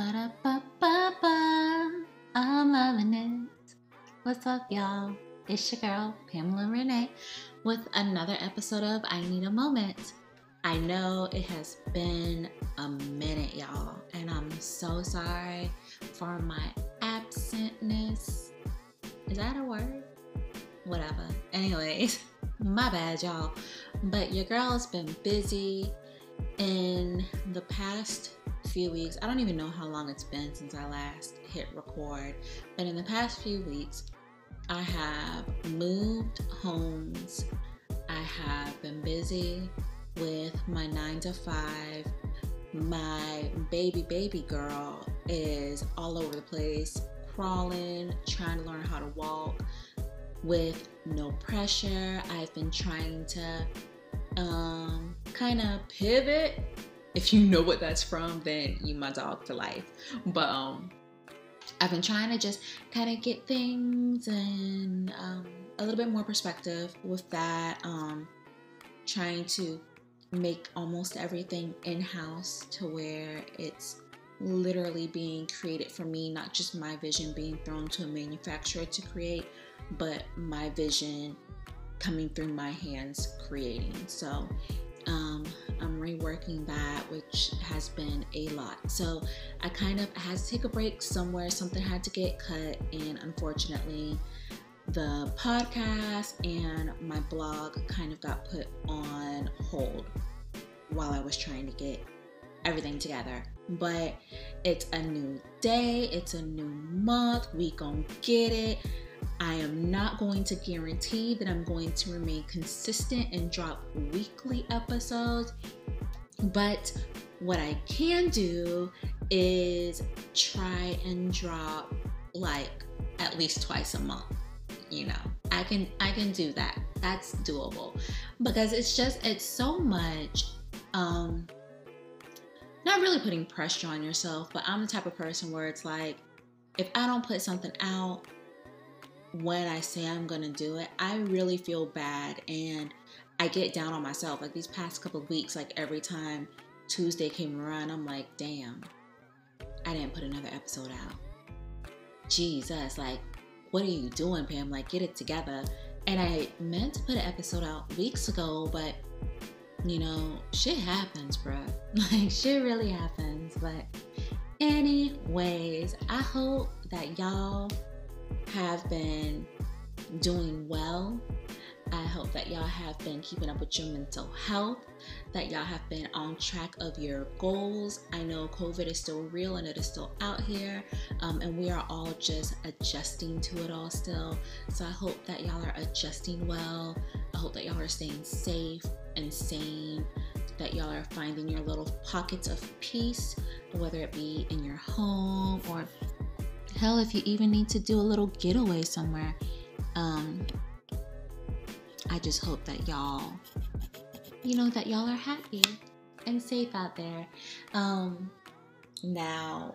Ba-da-ba-ba-ba. I'm loving it. What's up, y'all? It's your girl, Pamela Renee, with another episode of I Need a Moment. I know it has been a minute, y'all, and I'm so sorry for my absentness. Is that a word? Whatever. Anyways, my bad, y'all. But your girl has been busy in the past few weeks. I don't even know how long it's been since I last hit record, but in the past few weeks, I have moved homes. I have been busy with my nine to five. My baby, baby girl is all over the place, crawling, trying to learn how to walk with no pressure. I've been trying to um, kind of pivot. If you know what that's from, then you my dog for life. But um, I've been trying to just kind of get things and um, a little bit more perspective with that. Um, trying to make almost everything in house to where it's literally being created for me, not just my vision being thrown to a manufacturer to create, but my vision coming through my hands creating. So um, I'm reworking that, which has been a lot. So I kind of had to take a break somewhere. Something had to get cut, and unfortunately, the podcast and my blog kind of got put on hold while I was trying to get everything together. But it's a new day, it's a new month. We gonna get it. I am not going to guarantee that I'm going to remain consistent and drop weekly episodes, but what I can do is try and drop like at least twice a month. You know, I can I can do that. That's doable because it's just it's so much um not really putting pressure on yourself, but I'm the type of person where it's like if I don't put something out when I say I'm going to do it, I really feel bad and I get down on myself. Like these past couple weeks, like every time Tuesday came around, I'm like, damn, I didn't put another episode out. Jesus, like, what are you doing, Pam? Like, get it together. And I meant to put an episode out weeks ago, but you know, shit happens, bruh. Like, shit really happens. But, anyways, I hope that y'all have been doing well. I hope that y'all have been keeping up with your mental health, that y'all have been on track of your goals. I know COVID is still real and it is still out here, um, and we are all just adjusting to it all still. So I hope that y'all are adjusting well. I hope that y'all are staying safe and sane, that y'all are finding your little pockets of peace, whether it be in your home or Hell, if you even need to do a little getaway somewhere. Um, I just hope that y'all, you know, that y'all are happy and safe out there. Um, now,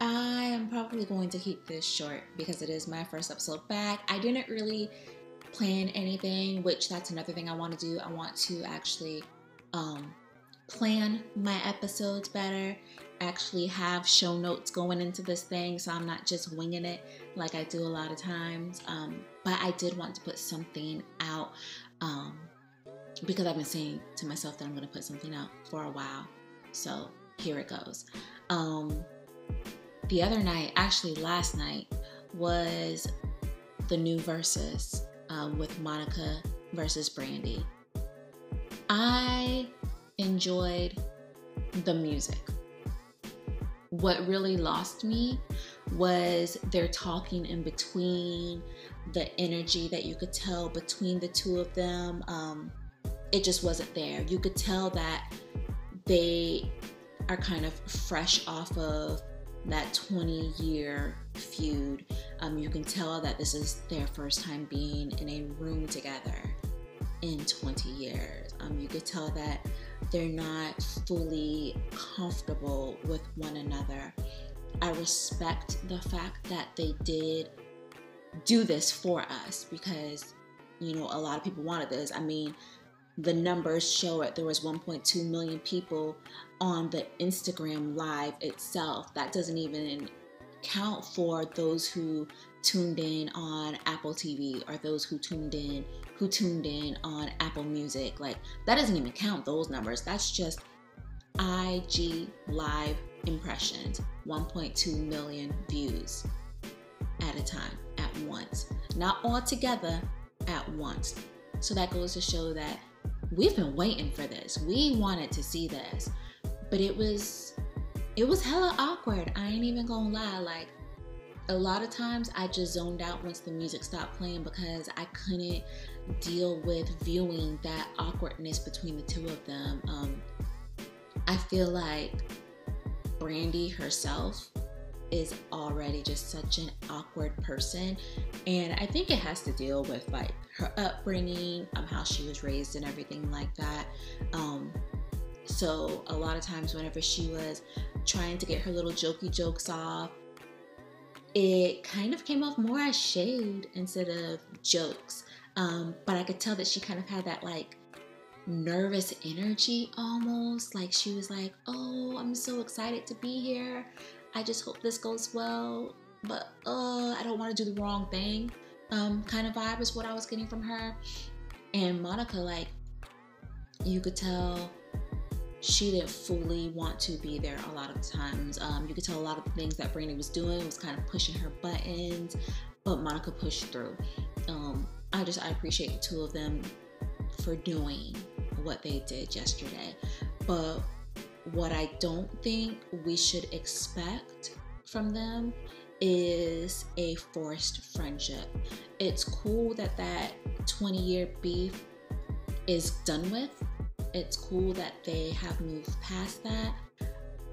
I am probably going to keep this short because it is my first episode back. I didn't really plan anything, which that's another thing I want to do. I want to actually um, plan my episodes better actually have show notes going into this thing so I'm not just winging it like I do a lot of times. Um, but I did want to put something out um, because I've been saying to myself that I'm going to put something out for a while. So here it goes. Um, the other night, actually last night, was the new Verzuz um, with Monica versus Brandy. I enjoyed the music what really lost me was their talking in between, the energy that you could tell between the two of them. Um, it just wasn't there. You could tell that they are kind of fresh off of that 20 year feud. Um, you can tell that this is their first time being in a room together in 20 years. Um, you could tell that they're not fully comfortable with one another. I respect the fact that they did do this for us because, you know, a lot of people wanted this. I mean, the numbers show it. There was 1.2 million people on the Instagram live itself. That doesn't even count for those who tuned in on Apple TV or those who tuned in who tuned in on Apple Music. Like that doesn't even count those numbers. That's just IG live impressions. 1.2 million views at a time at once. Not all together at once. So that goes to show that we've been waiting for this. We wanted to see this. But it was it was hella awkward. I ain't even gonna lie. Like a lot of times I just zoned out once the music stopped playing because I couldn't deal with viewing that awkwardness between the two of them. Um, I feel like Brandy herself is already just such an awkward person and i think it has to deal with like her upbringing um, how she was raised and everything like that um, so a lot of times whenever she was trying to get her little jokey jokes off it kind of came off more as shade instead of jokes um, but i could tell that she kind of had that like nervous energy almost like she was like oh i'm so excited to be here I just hope this goes well, but uh, I don't want to do the wrong thing. Um, kind of vibe is what I was getting from her. And Monica, like, you could tell she didn't fully want to be there a lot of times. Um, you could tell a lot of the things that Brandy was doing was kind of pushing her buttons, but Monica pushed through. Um, I just I appreciate the two of them for doing what they did yesterday. But what I don't think we should expect from them is a forced friendship. It's cool that that 20 year beef is done with. It's cool that they have moved past that.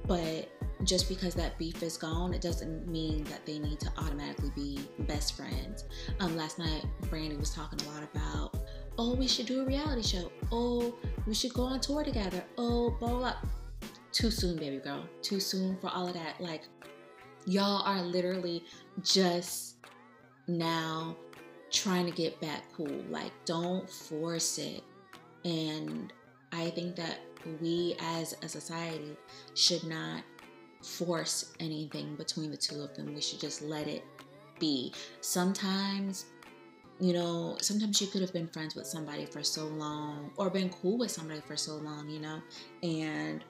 But just because that beef is gone, it doesn't mean that they need to automatically be best friends. Um, last night, Brandy was talking a lot about, oh, we should do a reality show. Oh, we should go on tour together. Oh, blah, blah too soon, baby girl. Too soon for all of that. Like, y'all are literally just now trying to get back cool. Like, don't force it. And I think that we as a society should not force anything between the two of them. We should just let it be. Sometimes, you know, sometimes you could have been friends with somebody for so long or been cool with somebody for so long, you know, and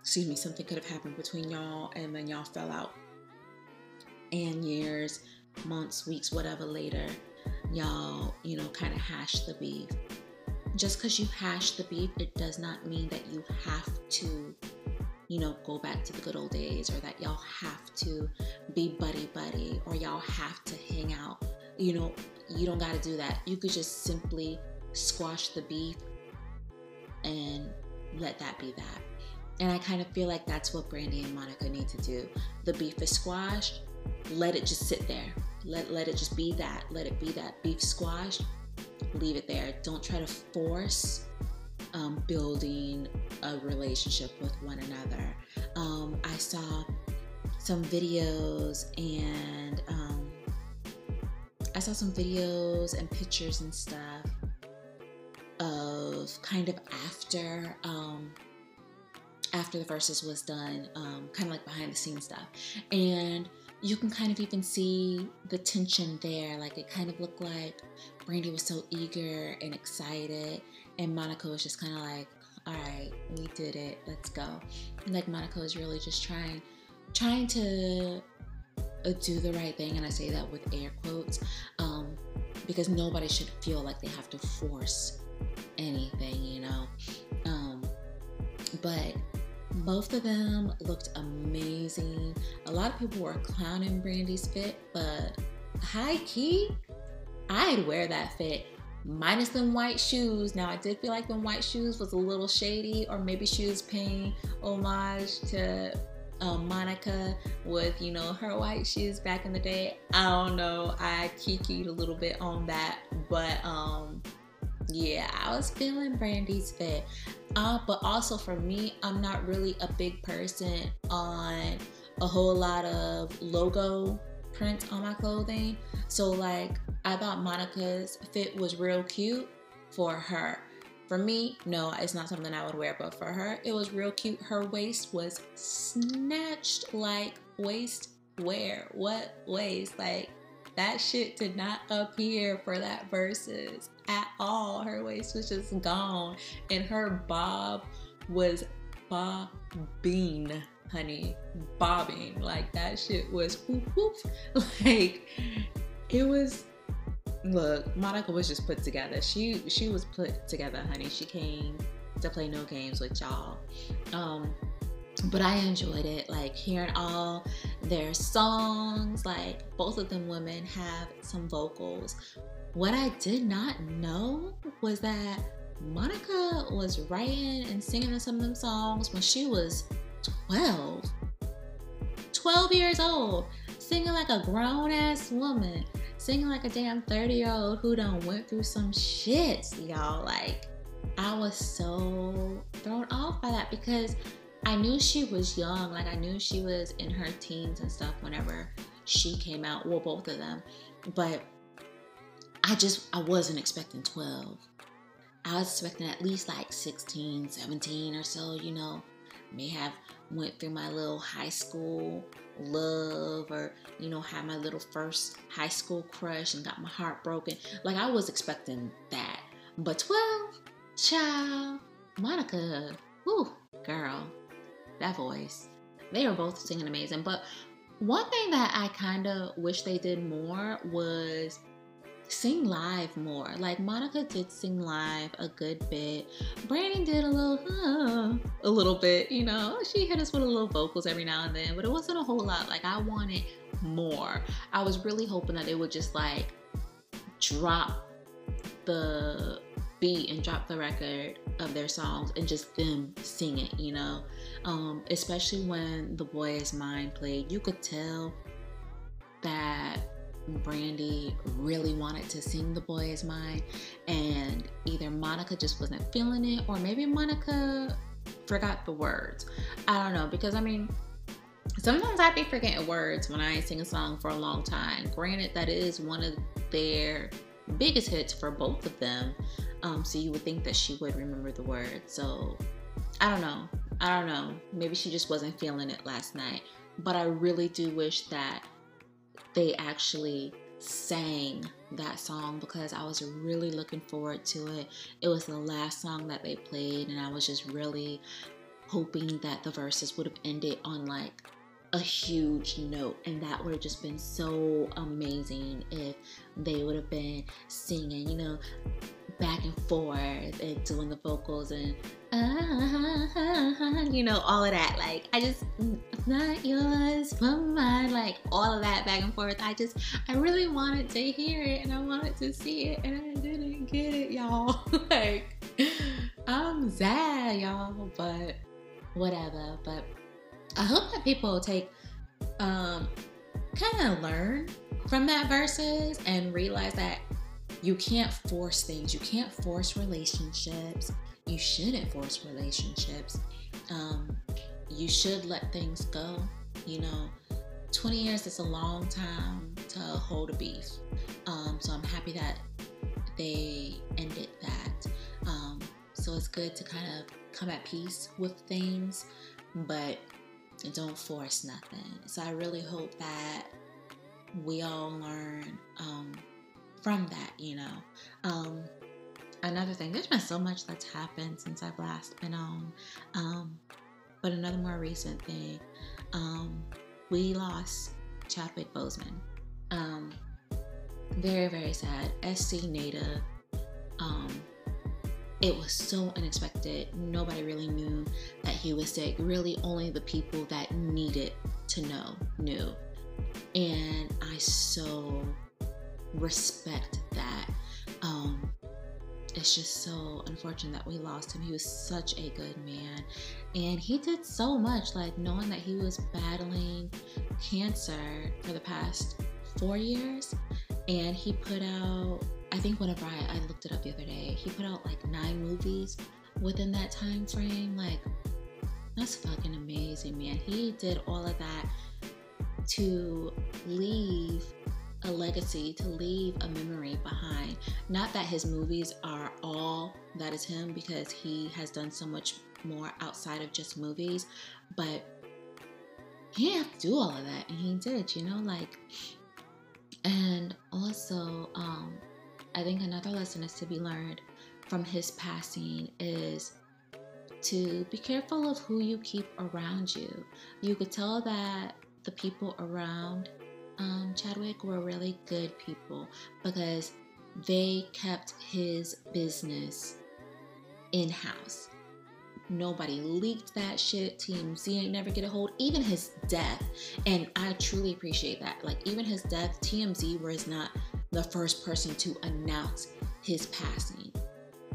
excuse me, something could have happened between y'all and then y'all fell out. And years, months, weeks, whatever later, y'all, you know, kind of hash the beef. Just because you hash the beef, it does not mean that you have to, you know, go back to the good old days or that y'all have to be buddy buddy or y'all have to hang out. You know, you don't got to do that. You could just simply squash the beef and let that be that. And I kind of feel like that's what Brandy and Monica need to do. The beef is squashed, let it just sit there. Let, let it just be that. Let it be that beef squashed. Leave it there. Don't try to force um, building a relationship with one another. Um, I saw some videos and um, I saw some videos and pictures and stuff of kind of after um, after the Verzuz was done, um, kind of like behind the scenes stuff. And you can kind of even see the tension there. Like it kind of looked like Brandy was so eager and excited, and Monica was just kind of like, "All right, we did it. Let's go." And like Monica was really just trying, trying to uh, do the right thing, and I say that with air quotes, um, because nobody should feel like they have to force anything, you know. Um, but both of them looked amazing. A lot of people were clowning Brandy's fit, but high key, I'd wear that fit minus them white shoes. Now I did feel like them white shoes was a little shady, or maybe she was paying homage to um, Monica with you know her white shoes back in the day. I don't know. I kikied a little bit on that, but um, yeah, I was feeling Brandy's fit. Uh, but also for me, I'm not really a big person on a whole lot of logo print on my clothing. So like I thought Monica's fit was real cute for her. For me, no, it's not something I would wear, but for her, it was real cute. Her waist was snatched like waist wear. What waist? Like that shit did not appear for that Verzuz at all. Her waist was just gone, and her bob was bobbing, honey, bobbing. Like that shit was whoop whoop. Like it was. Look, Monica was just put together. She she was put together, honey. She came to play no games with y'all. Um, but I enjoyed it, like hearing all their songs. Like both of them women have some vocals. What I did not know was that Monica was writing and singing some of them songs when she was 12. 12 years old, singing like a grown ass woman, singing like a damn 30 year old who done went through some shit, y'all. Like, I was so thrown off by that because I knew she was young. Like I knew she was in her teens and stuff whenever she came out. Well, both of them. But I just I wasn't expecting 12. I was expecting at least like 16, 17 or so, you know. May have went through my little high school love or you know had my little first high school crush and got my heart broken like i was expecting that but 12 child monica whoo girl that voice. They were both singing amazing. But one thing that I kind of wish they did more was sing live more. Like Monica did sing live a good bit. Brandy did a little, uh, a little bit. You know, she hit us with a little vocals every now and then, but it wasn't a whole lot. Like I wanted more. I was really hoping that they would just like drop the beat and drop the record of their songs and just them sing it, you know. Um, especially when The Boy Is Mine played, you could tell that Brandy really wanted to sing The Boy Is Mine, and either Monica just wasn't feeling it, or maybe Monica forgot the words. I don't know, because I mean, sometimes I be forgetting words when I sing a song for a long time. Granted, that is one of their biggest hits for both of them. Um, so you would think that she would remember the words. So I don't know. I don't know. Maybe she just wasn't feeling it last night. But I really do wish that they actually sang that song because I was really looking forward to it. It was the last song that they played, and I was just really hoping that the verses would have ended on like a huge note, and that would have just been so amazing if they would have been singing, you know, back and forth and doing the vocals and uh, you know all of that. Like i just not yours but mine like all of that back and forth. I just i really wanted to hear it and i wanted to see it and i didn't get it y'all. Like i'm sad y'all but whatever but i hope that people take um kind of learn from that Verzuz and realize that you can't force things. You can't force relationships. You shouldn't force relationships. Um, you should let things go. You know, 20 years is a long time to hold a beef. Um, so I'm happy that they ended that. Um, so it's good to kind of come at peace with things, but don't force nothing. So I really hope that we all learn um, from that, you know. Um, another thing, there's been so much that's happened since I've last been on. Um, but another more recent thing, um, we lost Chadwick Boseman. Um, very, very sad. SC Nada. It was so unexpected. Nobody really knew that he was sick. Really, only the people that needed to know knew. And I so respect that. Um, it's just so unfortunate that we lost him. He was such a good man. And he did so much, like knowing that he was battling cancer for the past four years. And he put out, I think whenever I, I looked it up the other day, he put out like nine movies within that time frame. Like, that's fucking amazing, man. He did all of that to leave a legacy, to leave a memory behind. Not that his movies are all that is him because he has done so much more outside of just movies, but he didn't have to do all of that and he did, you know, like and also um I think another lesson is to be learned from his passing is to be careful of who you keep around you. You could tell that the people around um, Chadwick were really good people because they kept his business in house. Nobody leaked that shit. TMZ ain't never get a hold. Even his death, and I truly appreciate that. Like even his death, TMZ was not the first person to announce his passing.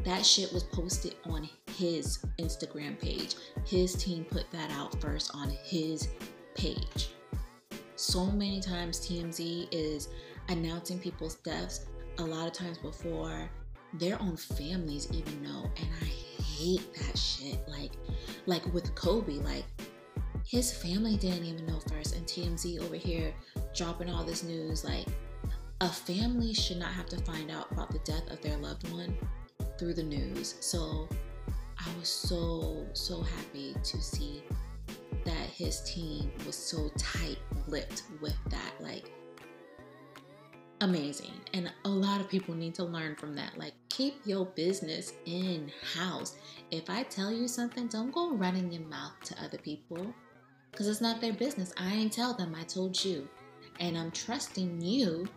That shit was posted on his Instagram page. His team put that out first on his page so many times TMZ is announcing people's deaths a lot of times before their own families even know and I hate that shit like like with Kobe like his family didn't even know first and TMZ over here dropping all this news like a family should not have to find out about the death of their loved one through the news so I was so so happy to see that his team was so tight lipped with that. Like, amazing. And a lot of people need to learn from that. Like, keep your business in house. If I tell you something, don't go running your mouth to other people because it's not their business. I ain't tell them, I told you. And I'm trusting you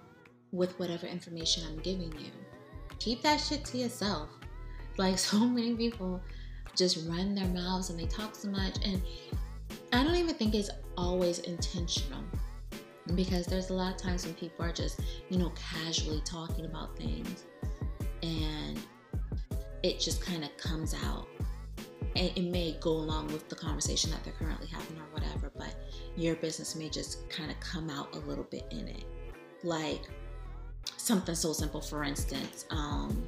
with whatever information I'm giving you. Keep that shit to yourself. Like, so many people just run their mouths and they talk so much. And I don't even think it's always intentional because there's a lot of times when people are just, you know, casually talking about things and it just kind of comes out. And it may go along with the conversation that they're currently having or whatever, but your business may just kind of come out a little bit in it. Like something so simple, for instance, um,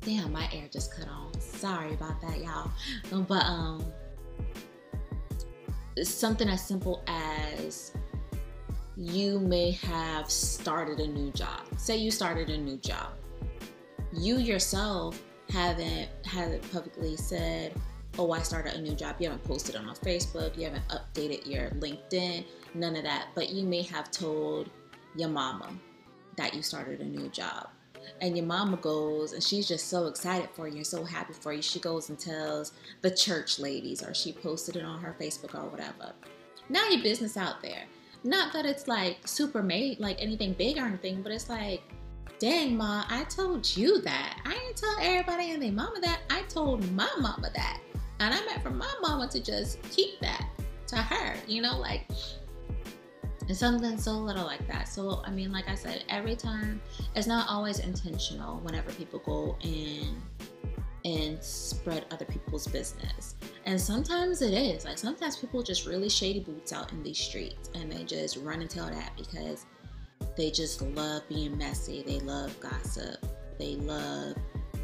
damn, my air just cut on. Sorry about that, y'all. But um, something as simple as you may have started a new job. Say you started a new job. You yourself haven't haven't publicly said, "Oh, I started a new job." You haven't posted on Facebook. You haven't updated your LinkedIn. None of that. But you may have told your mama that you started a new job and your mama goes and she's just so excited for you and so happy for you. She goes and tells the church ladies or she posted it on her Facebook or whatever. Now your business out there. Not that it's like super made, like anything big or anything, but it's like, dang, ma, I told you that. I didn't tell everybody and their mama that. I told my mama that. And I meant for my mama to just keep that to her, you know, like it's something so little like that. So, I mean, like I said, every time it's not always intentional whenever people go in and spread other people's business. And sometimes it is. Like sometimes people just really shady boots out in these streets and they just run and tell that because they just love being messy. They love gossip. They love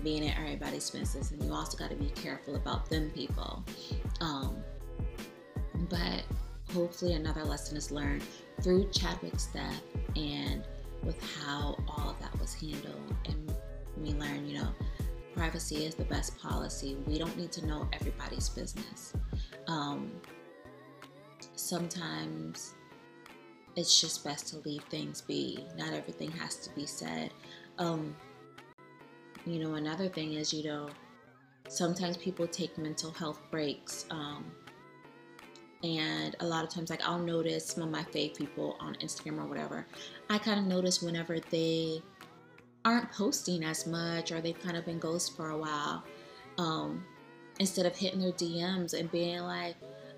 being at everybody's business. And you also got to be careful about them people. Um, but hopefully another lesson is learned through Chadwick's death and with how all of that was handled. And we learn, you know, privacy is the best policy. We don't need to know everybody's business. Um, sometimes it's just best to leave things be. Not everything has to be said. Um, you know, another thing is, you know, sometimes people take mental health breaks. Um, and a lot of times like i'll notice some of my fave people on instagram or whatever. I kind of notice whenever they aren't posting as much or they've kind of been ghost for a while um, instead of hitting their dms and being like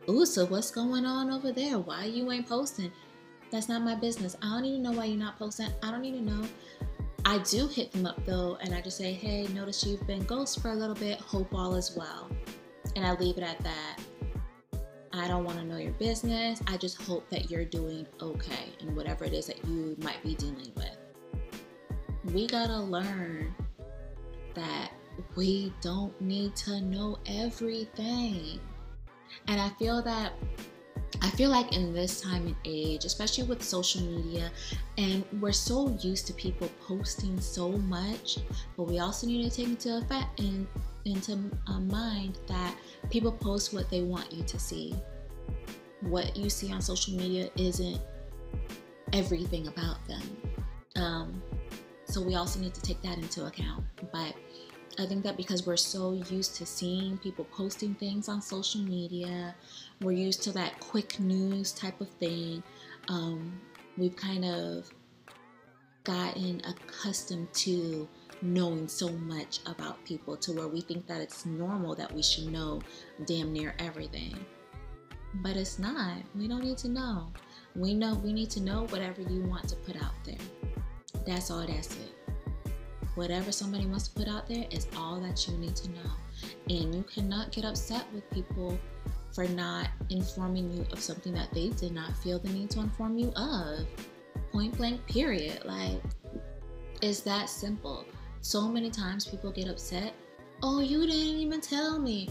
ooh so what's going on over there? Why you ain't posting? That's not my business. I don't even know why you're not posting. I don't even know. I do hit them up though and i just say hey notice you've been ghost for a little bit. Hope all is well. And i leave it at that I don't want to know your business. I just hope that you're doing okay in whatever it is that you might be dealing with. We got to learn that we don't need to know everything. And I feel that I feel like in this time and age, especially with social media, and we're so used to people posting so much, but we also need to take into effect and into uh, mind that people post what they want you to see. What you see on social media isn't everything about them. Um, so we also need to take that into account. But I think that because we're so used to seeing people posting things on social media, we're used to that quick news type of thing. Um, we've kind of gotten accustomed to knowing so much about people to where we think that it's normal that we should know damn near everything. But it's not. We don't need to know. We know we need to know whatever you want to put out there. That's all that's it. Whatever somebody wants to put out there is all that you need to know. And you cannot get upset with people for not informing you of something that they did not feel the need to inform you of. Point blank, period. Like, it's that simple. So many times people get upset. Oh, you didn't even tell me.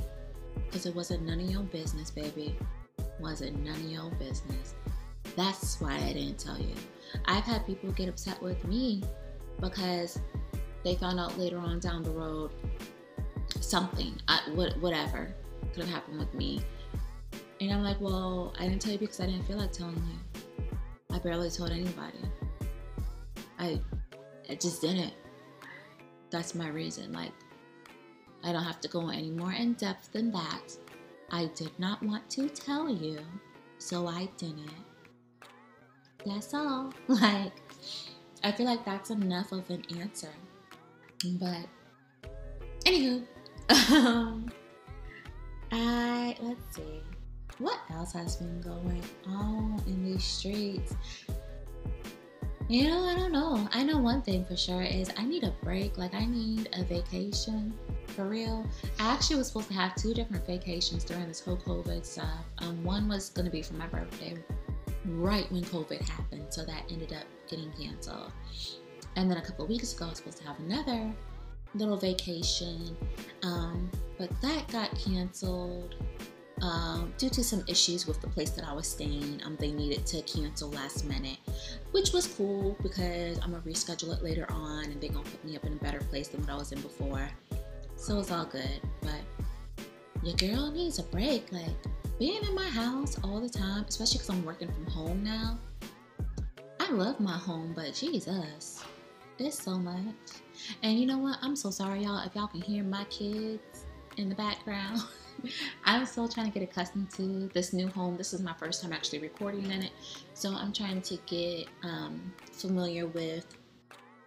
Because it wasn't none of your business, baby. Wasn't none of your business. That's why I didn't tell you. I've had people get upset with me because they found out later on down the road something, uh, I, whatever could have happened with me. And I'm like, well, I didn't tell you because I didn't feel like telling you. I barely told anybody. I, I just didn't. That's my reason. Like, I don't have to go any more in depth than that. I did not want to tell you, so I didn't. That's all. Like, I feel like that's enough of an answer. But anywho, um, I let's see what else has been going on in these streets. You know, I don't know. I know one thing for sure is I need a break. Like I need a vacation for real. I actually was supposed to have two different vacations during this whole COVID stuff. Um, one was gonna be for my birthday, right when COVID happened, so that ended up getting canceled. And then a couple weeks ago, I was supposed to have another little vacation, um, but that got canceled um, due to some issues with the place that I was staying. Um, they needed to cancel last minute, which was cool because I'm gonna reschedule it later on, and they're gonna put me up in a better place than what I was in before. So it's all good. But your girl needs a break. Like being in my house all the time, especially because I'm working from home now. I love my home, but Jesus it's so much. And you know what? I'm so sorry, y'all, if y'all can hear my kids in the background. I'm still trying to get accustomed to this new home. This is my first time actually recording in it. So I'm trying to get um, familiar with,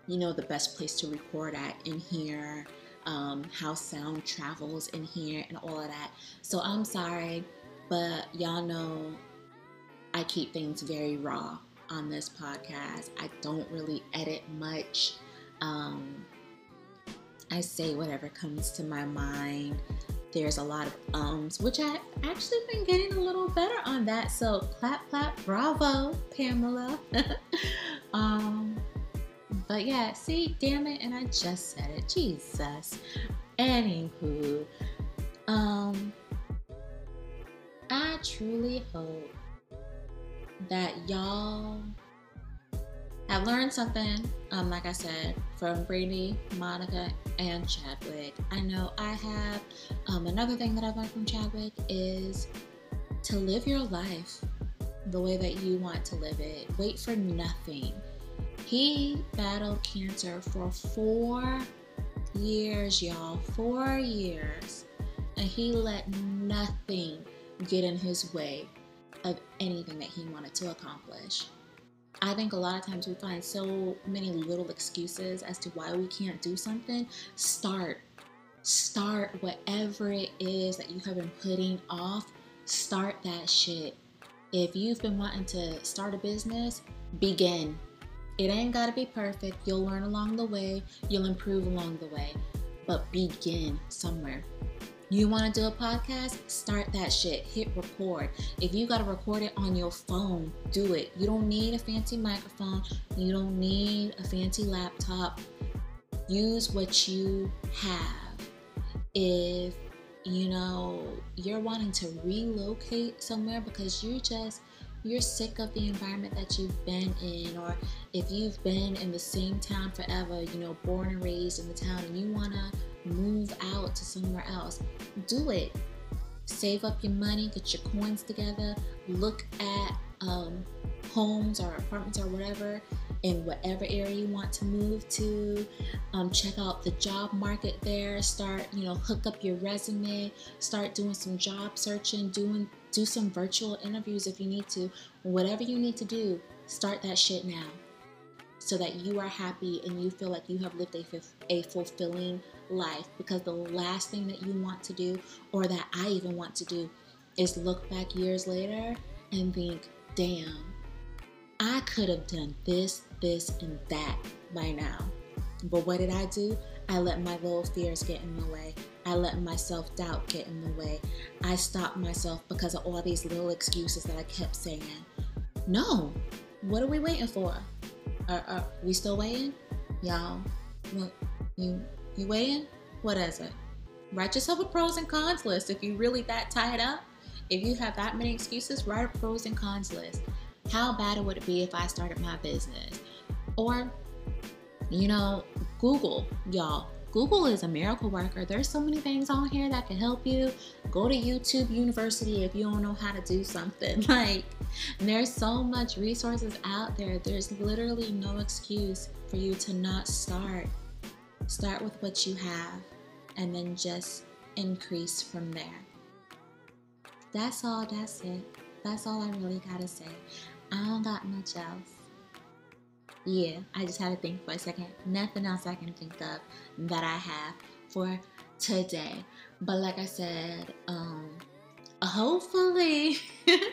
you know, the best place to record at in here, um, how sound travels in here, and all of that. So I'm sorry, but y'all know I keep things very raw on this podcast. I don't really edit much. Um, I say whatever comes to my mind. There's a lot of ums, which I've actually been getting a little better on that. So clap, clap, bravo, Pamela. um, but yeah, see, damn it, and I just said it. Jesus. Anywho, um, I truly hope that y'all have learned something, um, like I said, from Brady, Monica, and Chadwick. I know I have. Um, another thing that I've learned from Chadwick is to live your life the way that you want to live it. Wait for nothing. He battled cancer for four years, y'all. Four years. And he let nothing get in his way of anything that he wanted to accomplish. I think a lot of times we find so many little excuses as to why we can't do something. Start. Start whatever it is that you have been putting off. Start that shit. If you've been wanting to start a business, begin. It ain't gotta be perfect. You'll learn along the way, you'll improve along the way, but begin somewhere. You want to do a podcast? Start that shit. Hit record. If you got to record it on your phone, do it. You don't need a fancy microphone. You don't need a fancy laptop. Use what you have. If you know, you're wanting to relocate somewhere because you're just you're sick of the environment that you've been in or if you've been in the same town forever, you know, born and raised in the town and you want to move out to somewhere else, do it. Save up your money, get your coins together, look at um, homes or apartments or whatever in whatever area you want to move to. Um, check out the job market there. Start, you know, hook up your resume. Start doing some job searching. Doing do some virtual interviews if you need to. Whatever you need to do, start that shit now, so that you are happy and you feel like you have lived a, a fulfilling life. Because the last thing that you want to do, or that I even want to do, is look back years later and think, damn, I could have done this, this, and that by now. But what did I do? I let my little fears get in the way. I let my self doubt get in the way. I stopped myself because of all these little excuses that I kept saying. No, what are we waiting for? Are, are we still waiting? Y'all, what, you, you weigh in? What is it? Write yourself a pros and cons list if you're really that tied up. If you have that many excuses, write a pros and cons list. How bad would it be if I started my business? Or, you know, Google, y'all. Google is a miracle worker. There's so many things on here that can help you. Go to YouTube University if you don't know how to do something. Like, there's so much resources out there. There's literally no excuse for you to not start. Start with what you have and then just increase from there. That's all, that's it. That's all I really gotta say. I don't got much else. Yeah, I just had to think for a second. Nothing else I can think of that I have for today. But like I said, um, hopefully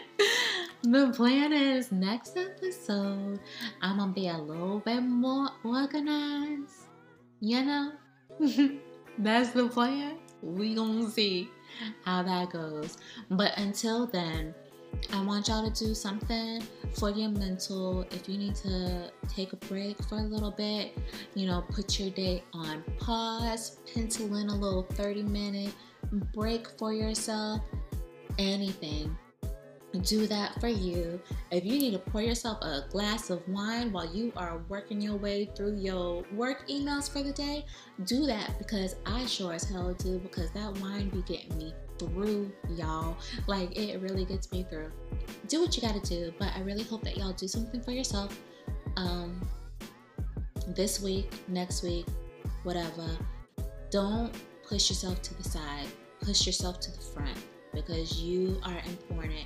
the plan is next episode I'm gonna be a little bit more organized. You know? That's the plan. We gonna see how that goes. But until then, I want y'all to do something for your mental. If you need to take a break for a little bit, you know, put your day on pause, pencil in a little 30 minute break for yourself, anything. Do that for you. If you need to pour yourself a glass of wine while you are working your way through your work emails for the day, do that because I sure as hell do because that wine be getting me through, y'all. Like, it really gets me through. Do what you gotta do, but I really hope that y'all do something for yourself. Um, this week, next week, whatever. Don't push yourself to the side, push yourself to the front because you are important.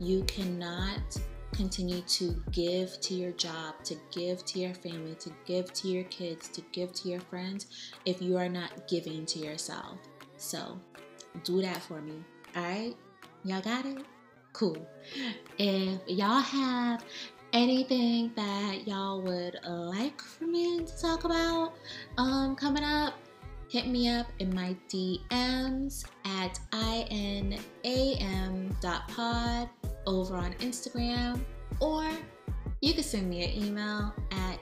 You cannot continue to give to your job, to give to your family, to give to your kids, to give to your friends if you are not giving to yourself. So, do that for me. All right? Y'all got it? Cool. If y'all have anything that y'all would like for me to talk about um, coming up, hit me up in my DMs at inam.pod over on Instagram, or you can send me an email at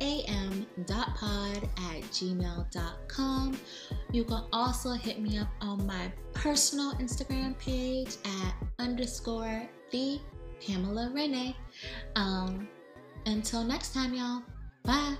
inam.pod at gmail.com. You can also hit me up on my personal Instagram page at underscore the Pamela Renee. Um, until next time, y'all. Bye.